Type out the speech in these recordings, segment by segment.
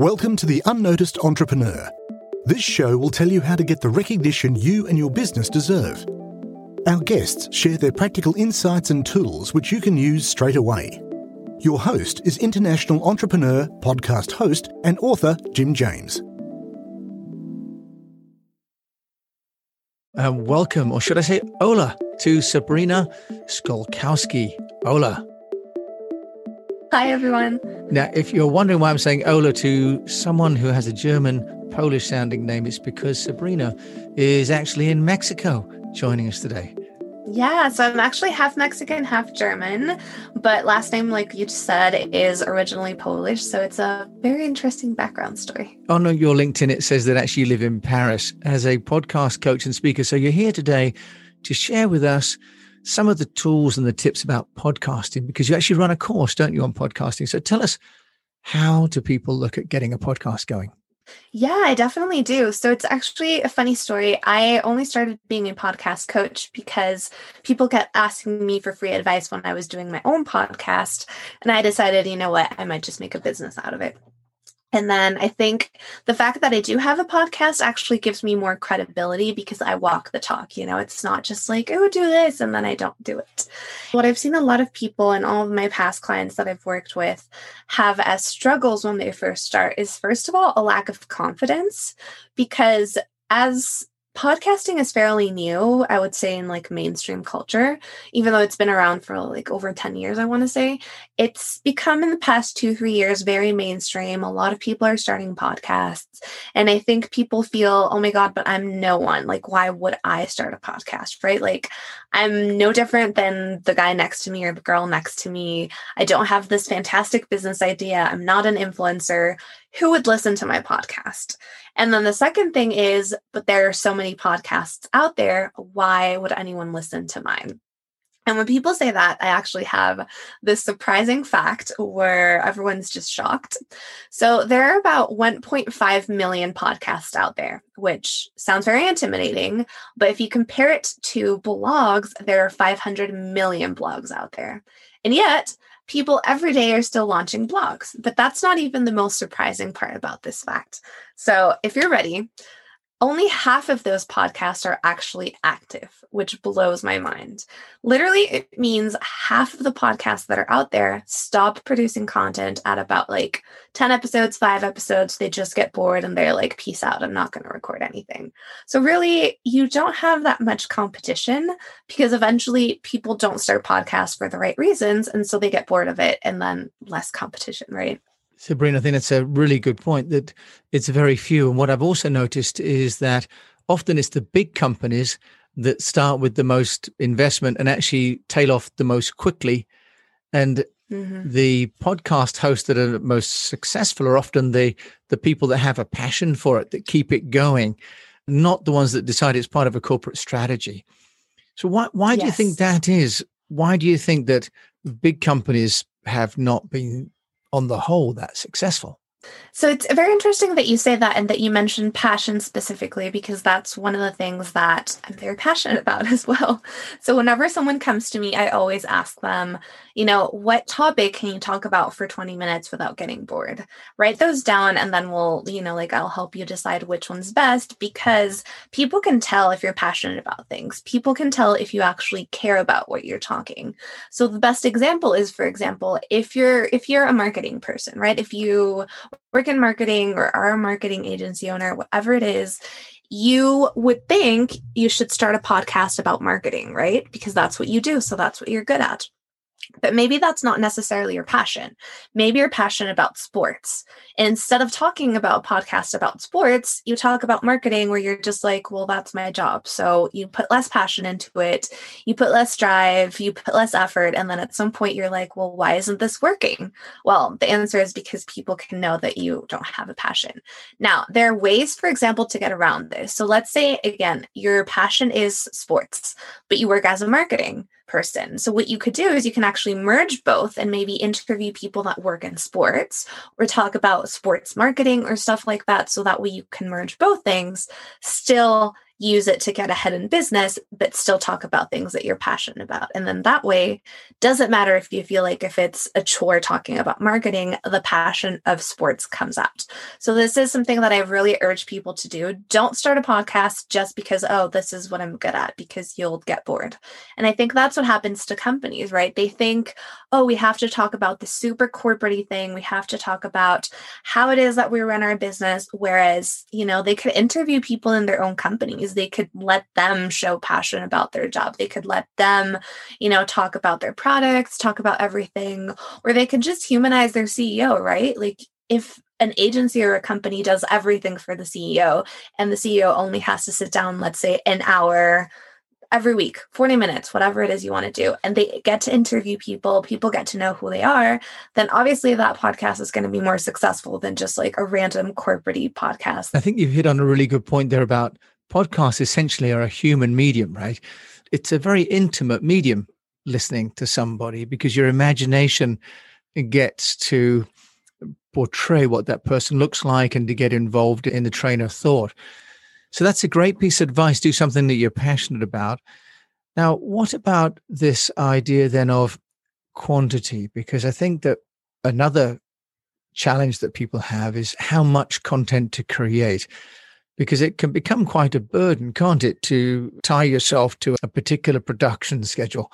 Welcome to The Unnoticed Entrepreneur. This show will tell you how to get the recognition you and your business deserve. Our guests share their practical insights and tools which you can use straight away. Your host is international entrepreneur, podcast host, and author Jim James. Um, welcome, or should I say, hola, to Sabrina Scholkowski. Hola. Hi, everyone. Now, if you're wondering why I'm saying hola to someone who has a German, Polish sounding name, it's because Sabrina is actually in Mexico joining us today. Yeah, so I'm actually half Mexican, half German, but last name, like you said, is originally Polish. So it's a very interesting background story. On your LinkedIn, it says that actually you live in Paris as a podcast coach and speaker. So you're here today to share with us some of the tools and the tips about podcasting because you actually run a course, don't you, on podcasting? So tell us how do people look at getting a podcast going? Yeah, I definitely do. So it's actually a funny story. I only started being a podcast coach because people kept asking me for free advice when I was doing my own podcast. And I decided, you know what, I might just make a business out of it. And then I think the fact that I do have a podcast actually gives me more credibility because I walk the talk. You know, it's not just like, oh, do this and then I don't do it. What I've seen a lot of people and all of my past clients that I've worked with have as struggles when they first start is, first of all, a lack of confidence because as podcasting is fairly new, I would say, in like mainstream culture, even though it's been around for like over 10 years, I want to say. It's become in the past two, three years very mainstream. A lot of people are starting podcasts. And I think people feel, oh my God, but I'm no one. Like, why would I start a podcast? Right? Like, I'm no different than the guy next to me or the girl next to me. I don't have this fantastic business idea. I'm not an influencer who would listen to my podcast? And then the second thing is, but there are so many podcasts out there. Why would anyone listen to mine? And when people say that, I actually have this surprising fact where everyone's just shocked. So there are about 1.5 million podcasts out there, which sounds very intimidating. But if you compare it to blogs, there are 500 million blogs out there. And yet, people every day are still launching blogs. But that's not even the most surprising part about this fact. So if you're ready, only half of those podcasts are actually active, which blows my mind. Literally, it means half of the podcasts that are out there stop producing content at about like 10 episodes, five episodes. They just get bored and they're like, peace out, I'm not going to record anything. So, really, you don't have that much competition because eventually people don't start podcasts for the right reasons. And so they get bored of it and then less competition, right? Sabrina, I think that's a really good point that it's very few. And what I've also noticed is that often it's the big companies that start with the most investment and actually tail off the most quickly. And mm-hmm. the podcast hosts that are most successful are often the the people that have a passion for it, that keep it going, not the ones that decide it's part of a corporate strategy. So why why yes. do you think that is? Why do you think that big companies have not been on the whole that successful. So it's very interesting that you say that and that you mentioned passion specifically because that's one of the things that I'm very passionate about as well. So whenever someone comes to me, I always ask them, you know, what topic can you talk about for 20 minutes without getting bored? Write those down and then we'll, you know, like I'll help you decide which one's best because people can tell if you're passionate about things. People can tell if you actually care about what you're talking. So the best example is for example, if you're if you're a marketing person, right? If you work in marketing or are a marketing agency owner, whatever it is, you would think you should start a podcast about marketing, right? Because that's what you do. So that's what you're good at. But maybe that's not necessarily your passion. Maybe you're passionate about sports. And instead of talking about a podcast about sports, you talk about marketing where you're just like, well, that's my job. So you put less passion into it, you put less drive, you put less effort. And then at some point, you're like, well, why isn't this working? Well, the answer is because people can know that you don't have a passion. Now, there are ways, for example, to get around this. So let's say, again, your passion is sports, but you work as a marketing person. So what you could do is you can actually merge both and maybe interview people that work in sports or talk about sports marketing or stuff like that so that way you can merge both things still use it to get ahead in business, but still talk about things that you're passionate about. And then that way, doesn't matter if you feel like if it's a chore talking about marketing, the passion of sports comes out. So this is something that I really urge people to do. Don't start a podcast just because, oh, this is what I'm good at, because you'll get bored. And I think that's what happens to companies, right? They think, oh, we have to talk about the super corporate thing. We have to talk about how it is that we run our business. Whereas, you know, they could interview people in their own companies. They could let them show passion about their job. They could let them, you know, talk about their products, talk about everything, or they could just humanize their CEO, right? Like if an agency or a company does everything for the CEO and the CEO only has to sit down, let's say an hour every week, 40 minutes, whatever it is you want to do, and they get to interview people, people get to know who they are, then obviously that podcast is going to be more successful than just like a random corporate podcast. I think you've hit on a really good point there about podcasts essentially are a human medium, right? It's a very intimate medium listening to somebody because your imagination gets to portray what that person looks like and to get involved in the train of thought. So that's a great piece of advice. Do something that you're passionate about. Now, what about this idea then of quantity? Because I think that another challenge that people have is how much content to create because it can become quite a burden, can't it, to tie yourself to a particular production schedule.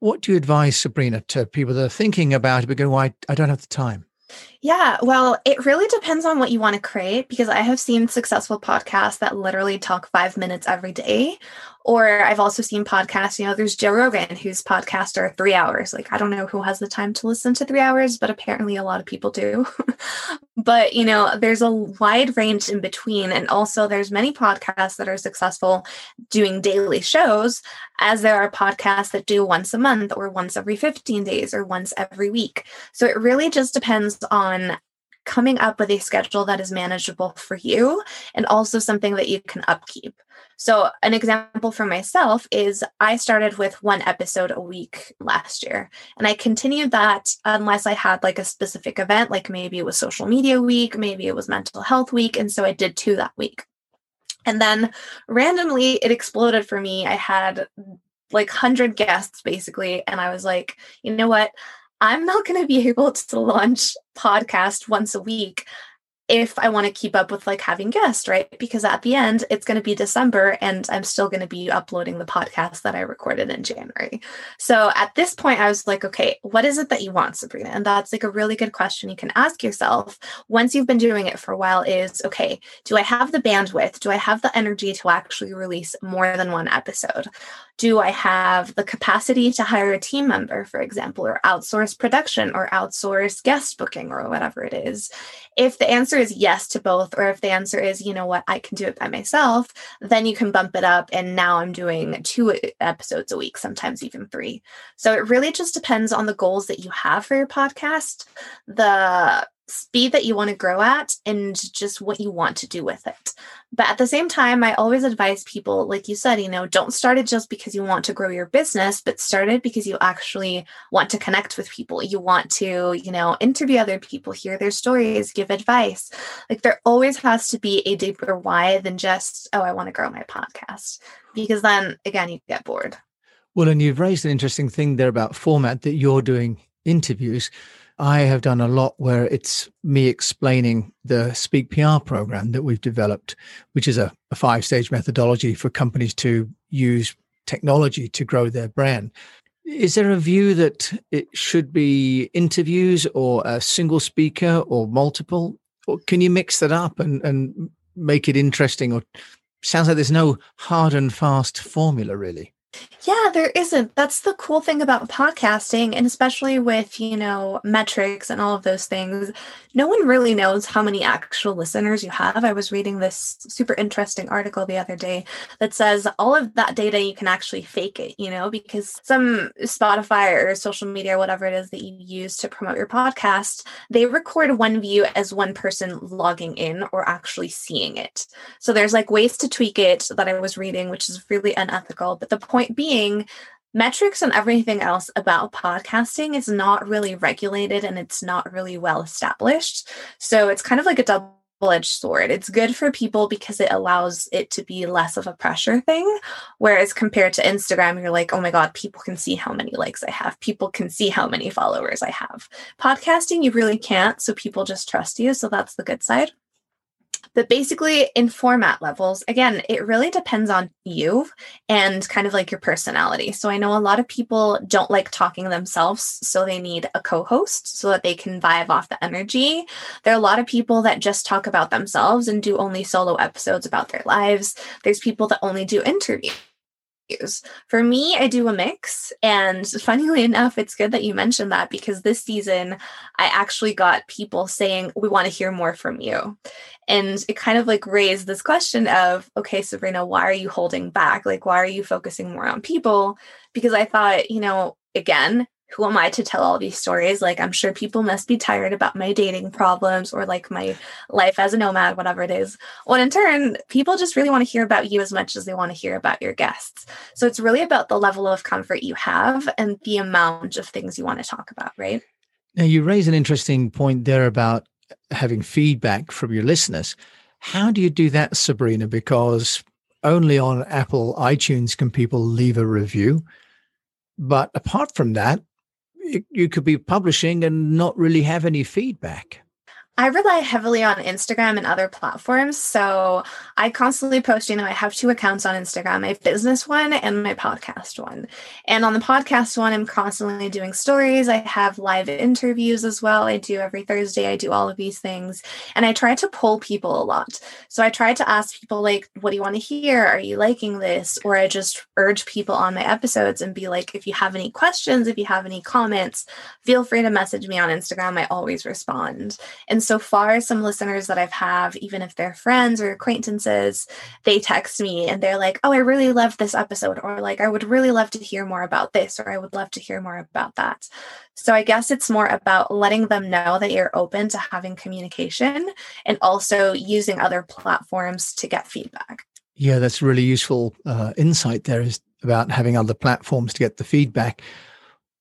What do you advise, Sabrina, to people that are thinking about it but going, well, I, I don't have the time? Yeah, well, it really depends on what you want to create because I have seen successful podcasts that literally talk five minutes every day. Or I've also seen podcasts, you know, there's Joe Rogan, whose podcasts are three hours. Like, I don't know who has the time to listen to three hours, but apparently a lot of people do. but, you know, there's a wide range in between. And also, there's many podcasts that are successful doing daily shows, as there are podcasts that do once a month or once every 15 days or once every week. So it really just depends on coming up with a schedule that is manageable for you and also something that you can upkeep. So, an example for myself is I started with one episode a week last year, and I continued that unless I had like a specific event, like maybe it was social media week, maybe it was mental health week. And so I did two that week. And then randomly it exploded for me. I had like 100 guests basically. And I was like, you know what? I'm not going to be able to launch podcast once a week if I want to keep up with like having guests, right? Because at the end, it's going to be December and I'm still going to be uploading the podcast that I recorded in January. So at this point, I was like, okay, what is it that you want, Sabrina? And that's like a really good question you can ask yourself once you've been doing it for a while is, okay, do I have the bandwidth? Do I have the energy to actually release more than one episode? Do I have the capacity to hire a team member, for example, or outsource production or outsource guest booking or whatever it is? If the answer is yes to both, or if the answer is, you know what, I can do it by myself, then you can bump it up. And now I'm doing two episodes a week, sometimes even three. So it really just depends on the goals that you have for your podcast, the speed that you want to grow at and just what you want to do with it. But at the same time, I always advise people, like you said, you know, don't start it just because you want to grow your business, but start it because you actually want to connect with people. You want to, you know, interview other people, hear their stories, give advice. Like there always has to be a deeper why than just, oh, I want to grow my podcast. Because then again, you get bored. Well, and you've raised an interesting thing there about format that you're doing interviews. I have done a lot where it's me explaining the Speak PR program that we've developed, which is a, a five stage methodology for companies to use technology to grow their brand. Is there a view that it should be interviews or a single speaker or multiple? Or can you mix that up and, and make it interesting? Or sounds like there's no hard and fast formula, really. Yeah, there isn't. That's the cool thing about podcasting, and especially with, you know, metrics and all of those things. No one really knows how many actual listeners you have. I was reading this super interesting article the other day that says all of that data you can actually fake it, you know, because some Spotify or social media or whatever it is that you use to promote your podcast, they record one view as one person logging in or actually seeing it. So there's like ways to tweak it that I was reading, which is really unethical. But the point being, being metrics and everything else about podcasting is not really regulated and it's not really well established. So it's kind of like a double edged sword. It's good for people because it allows it to be less of a pressure thing. Whereas compared to Instagram, you're like, oh my God, people can see how many likes I have. People can see how many followers I have. Podcasting, you really can't. So people just trust you. So that's the good side. But basically, in format levels, again, it really depends on you and kind of like your personality. So I know a lot of people don't like talking themselves, so they need a co host so that they can vibe off the energy. There are a lot of people that just talk about themselves and do only solo episodes about their lives. There's people that only do interviews for me, I do a mix. And funnily enough, it's good that you mentioned that because this season I actually got people saying, We want to hear more from you. And it kind of like raised this question of, okay, Sabrina, why are you holding back? Like, why are you focusing more on people? Because I thought, you know, again, who am I to tell all these stories? Like, I'm sure people must be tired about my dating problems or like my life as a nomad, whatever it is. Well, in turn, people just really want to hear about you as much as they want to hear about your guests. So it's really about the level of comfort you have and the amount of things you want to talk about, right? Now, you raise an interesting point there about having feedback from your listeners. How do you do that, Sabrina? Because only on Apple iTunes can people leave a review. But apart from that, you could be publishing and not really have any feedback. I rely heavily on Instagram and other platforms. So I constantly post, you know, I have two accounts on Instagram, my business one and my podcast one. And on the podcast one, I'm constantly doing stories. I have live interviews as well. I do every Thursday, I do all of these things. And I try to pull people a lot. So I try to ask people, like, what do you want to hear? Are you liking this? Or I just urge people on my episodes and be like, if you have any questions, if you have any comments, feel free to message me on Instagram. I always respond. And so far, some listeners that I've have, even if they're friends or acquaintances, they text me and they're like, "Oh, I really love this episode," or like, "I would really love to hear more about this," or "I would love to hear more about that." So I guess it's more about letting them know that you're open to having communication and also using other platforms to get feedback. Yeah, that's really useful uh, insight. There is about having other platforms to get the feedback.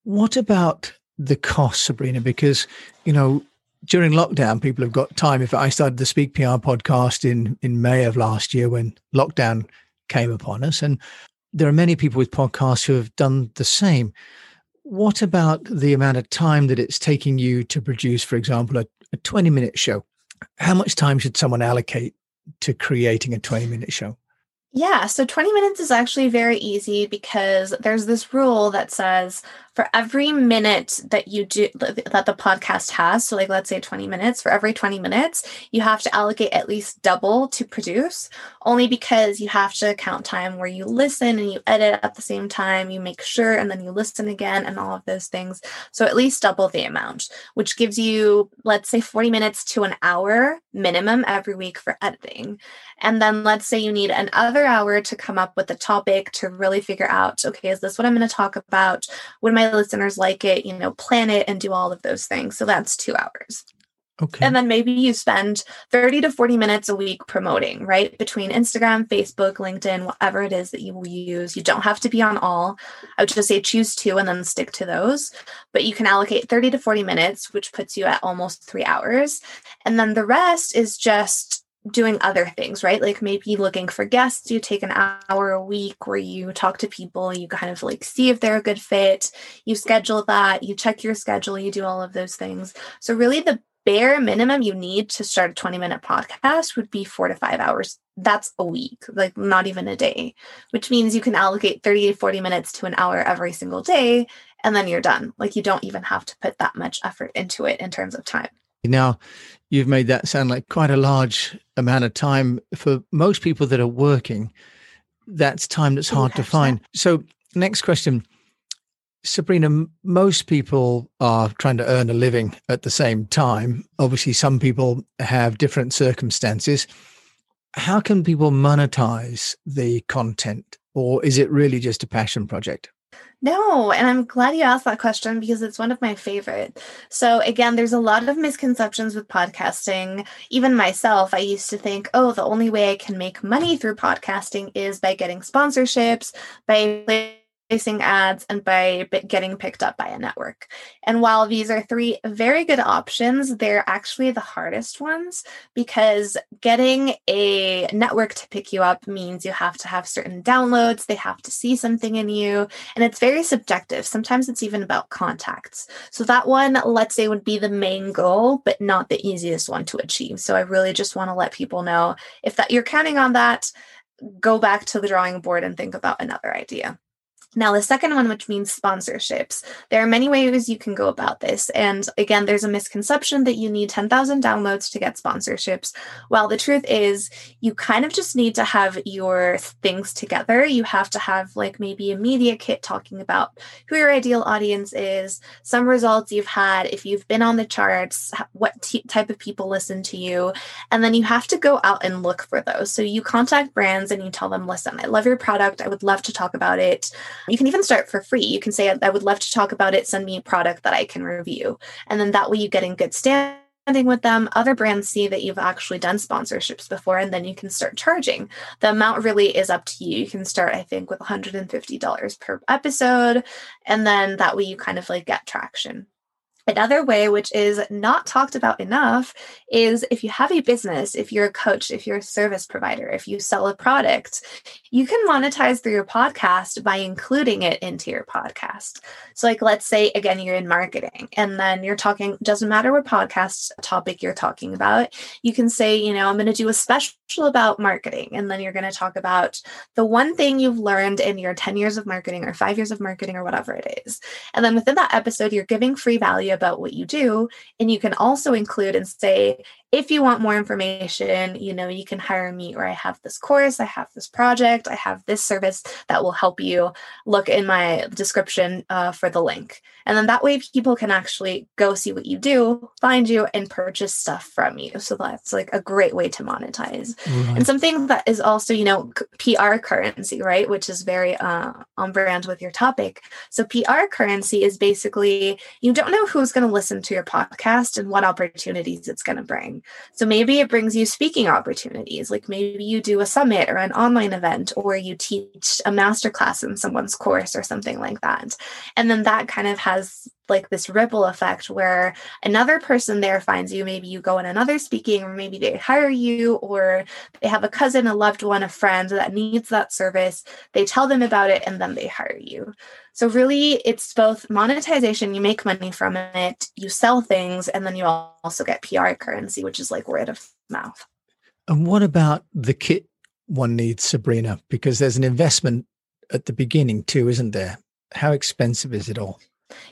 What about the cost, Sabrina? Because you know during lockdown, people have got time. If I started the Speak PR podcast in in May of last year when lockdown came upon us, and there are many people with podcasts who have done the same. What about the amount of time that it's taking you to produce, for example, a, a 20 minute show? How much time should someone allocate to creating a 20 minute show? Yeah, so 20 minutes is actually very easy because there's this rule that says for every minute that you do that the podcast has so like let's say 20 minutes for every 20 minutes you have to allocate at least double to produce only because you have to count time where you listen and you edit at the same time you make sure and then you listen again and all of those things. So at least double the amount which gives you let's say 40 minutes to an hour minimum every week for editing. And then let's say you need another hour to come up with a topic to really figure out okay is this what i'm going to talk about? Would my listeners like it, you know, plan it and do all of those things. So that's two hours. Okay. And then maybe you spend 30 to 40 minutes a week promoting, right? Between Instagram, Facebook, LinkedIn, whatever it is that you will use. You don't have to be on all. I would just say choose two and then stick to those. But you can allocate 30 to 40 minutes, which puts you at almost three hours. And then the rest is just doing other things, right? Like maybe looking for guests, you take an hour a week where you talk to people, you kind of like see if they're a good fit, you schedule that, you check your schedule, you do all of those things. So, really, the bare minimum you need to start a 20 minute podcast would be four to five hours. That's a week, like not even a day, which means you can allocate 30 to 40 minutes to an hour every single day, and then you're done. Like you don't even have to put that much effort into it in terms of time. Now, you've made that sound like quite a large amount of time for most people that are working. That's time that's hard to find. So, next question. Sabrina, most people are trying to earn a living at the same time. Obviously, some people have different circumstances. How can people monetize the content, or is it really just a passion project? No, and I'm glad you asked that question because it's one of my favorite. So again, there's a lot of misconceptions with podcasting. Even myself, I used to think, oh, the only way I can make money through podcasting is by getting sponsorships, by placing ads and by getting picked up by a network. And while these are three very good options, they're actually the hardest ones because getting a network to pick you up means you have to have certain downloads, they have to see something in you, and it's very subjective. Sometimes it's even about contacts. So that one, let's say, would be the main goal, but not the easiest one to achieve. So I really just want to let people know if that you're counting on that, go back to the drawing board and think about another idea. Now, the second one, which means sponsorships, there are many ways you can go about this. And again, there's a misconception that you need 10,000 downloads to get sponsorships. Well, the truth is, you kind of just need to have your things together. You have to have, like, maybe a media kit talking about who your ideal audience is, some results you've had, if you've been on the charts, what t- type of people listen to you. And then you have to go out and look for those. So you contact brands and you tell them, listen, I love your product. I would love to talk about it. You can even start for free. You can say, I would love to talk about it. Send me a product that I can review. And then that way you get in good standing with them. Other brands see that you've actually done sponsorships before, and then you can start charging. The amount really is up to you. You can start, I think, with $150 per episode. And then that way you kind of like get traction. Another way, which is not talked about enough, is if you have a business, if you're a coach, if you're a service provider, if you sell a product, you can monetize through your podcast by including it into your podcast. So, like, let's say again, you're in marketing and then you're talking, doesn't matter what podcast topic you're talking about, you can say, you know, I'm going to do a special about marketing. And then you're going to talk about the one thing you've learned in your 10 years of marketing or five years of marketing or whatever it is. And then within that episode, you're giving free value about what you do. And you can also include and say, if you want more information, you know, you can hire me or I have this course, I have this project, I have this service that will help you. Look in my description uh, for the link. And then that way people can actually go see what you do, find you, and purchase stuff from you. So that's like a great way to monetize. Right. And something that is also, you know, PR currency, right? Which is very uh, on brand with your topic. So PR currency is basically you don't know who's going to listen to your podcast and what opportunities it's going to bring. So maybe it brings you speaking opportunities, like maybe you do a summit or an online event, or you teach a masterclass in someone's course or something like that. And then that kind of has like this ripple effect where another person there finds you maybe you go in another speaking or maybe they hire you or they have a cousin a loved one a friend that needs that service. They tell them about it and then they hire you. So really it's both monetization you make money from it you sell things and then you also get pr currency which is like word of mouth. And what about the kit one needs sabrina? Because there's an investment at the beginning too isn't there? How expensive is it all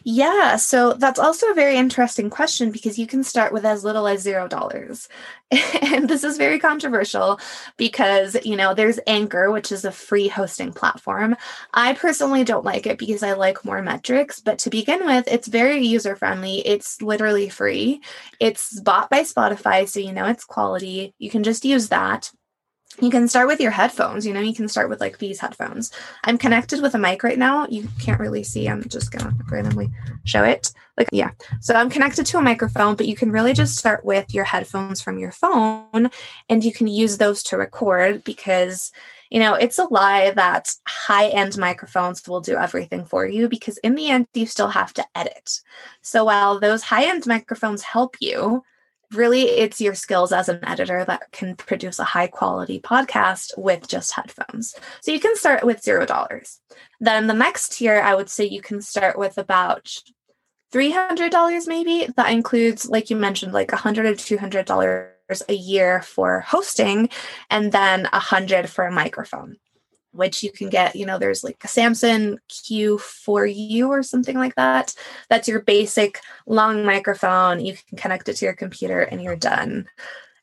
yeah, so that's also a very interesting question because you can start with as little as zero dollars. and this is very controversial because, you know, there's Anchor, which is a free hosting platform. I personally don't like it because I like more metrics, but to begin with, it's very user friendly. It's literally free. It's bought by Spotify, so you know it's quality. You can just use that you can start with your headphones you know you can start with like these headphones. I'm connected with a mic right now. You can't really see i'm just gonna randomly show it. Like yeah. So i'm connected to a microphone but you can really just start with your headphones from your phone and you can use those to record because you know it's a lie that high end microphones will do everything for you because in the end you still have to edit. So while those high end microphones help you really it's your skills as an editor that can produce a high quality podcast with just headphones. So you can start with zero dollars. Then the next tier, I would say you can start with about $300 maybe. That includes, like you mentioned, like $100 or $200 a year for hosting and then a hundred for a microphone which you can get, you know, there's like a Samson Q4U or something like that. That's your basic long microphone. You can connect it to your computer and you're done.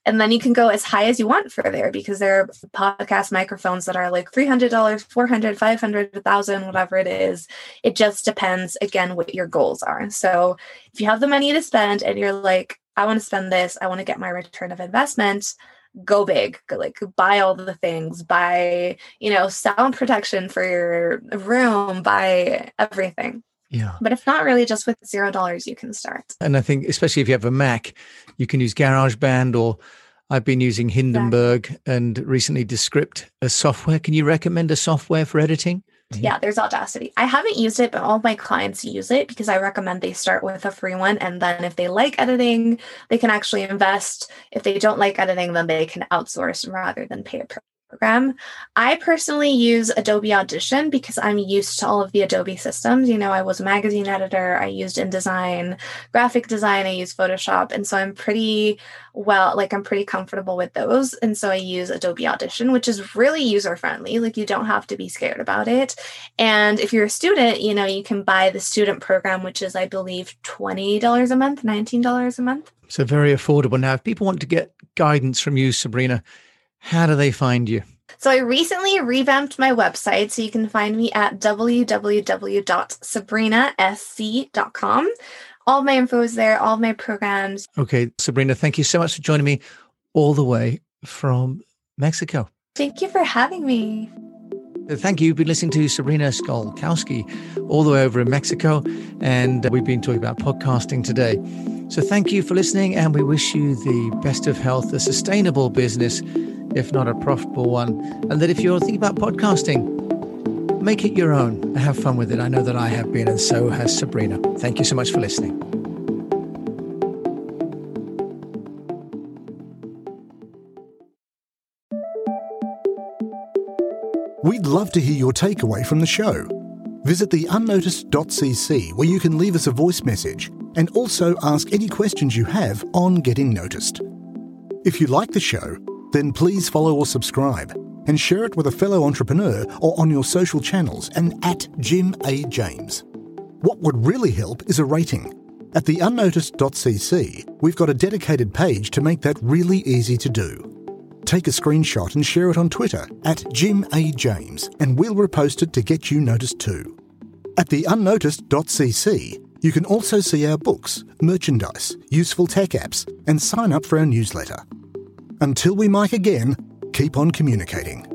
And then you can go as high as you want for there because there are podcast microphones that are like $300, $400, $500, 1000, whatever it is. It just depends again what your goals are. So if you have the money to spend and you're like, I want to spend this, I want to get my return of investment, go big go, like buy all the things buy you know sound protection for your room buy everything. Yeah. But if not really just with zero dollars you can start. And i think especially if you have a mac you can use garageband or i've been using hindenburg exactly. and recently descript a software. Can you recommend a software for editing Yeah, mm-hmm. there's Audacity. I haven't used it, but all my clients use it because I recommend they start with a free one. And then if they like editing, they can actually invest. If they don't like editing, then they can outsource rather than pay a program. I personally use Adobe Audition because I'm used to all of the Adobe systems. You know, I was a magazine editor, I used InDesign, graphic design, I use Photoshop. And so I'm pretty well, like I'm pretty comfortable with those. And so I use Adobe Audition, which is really user friendly. Like you don't have to be scared about it. And if you're a student, you know, you can buy the student program, which is, I believe, $20 a month, $19 a month. So very affordable. Now, if people want to get guidance from you, Sabrina, how do they find you? So I recently revamped my website, so you can find me at www.sabrinasc.com. All my info is there, all my programs. Okay, Sabrina, thank you so much for joining me all the way from Mexico. Thank you for having me. Thank you. You've been listening to Sabrina Scholkowski all the way over in Mexico, and we've been talking about podcasting today. So thank you for listening, and we wish you the best of health, a sustainable business if not a profitable one. And that if you're thinking about podcasting, make it your own. and Have fun with it. I know that I have been, and so has Sabrina. Thank you so much for listening. We'd love to hear your takeaway from the show. Visit the unnoticed.cc where you can leave us a voice message and also ask any questions you have on getting noticed. If you like the show, then please follow or subscribe and share it with a fellow entrepreneur or on your social channels and at Jim A. James. What would really help is a rating. At the unnoticed.cc, we've got a dedicated page to make that really easy to do. Take a screenshot and share it on Twitter at Jim A. James, and we'll repost it to get you noticed too. At the unnoticed.cc, you can also see our books, merchandise, useful tech apps, and sign up for our newsletter. Until we mic again, keep on communicating.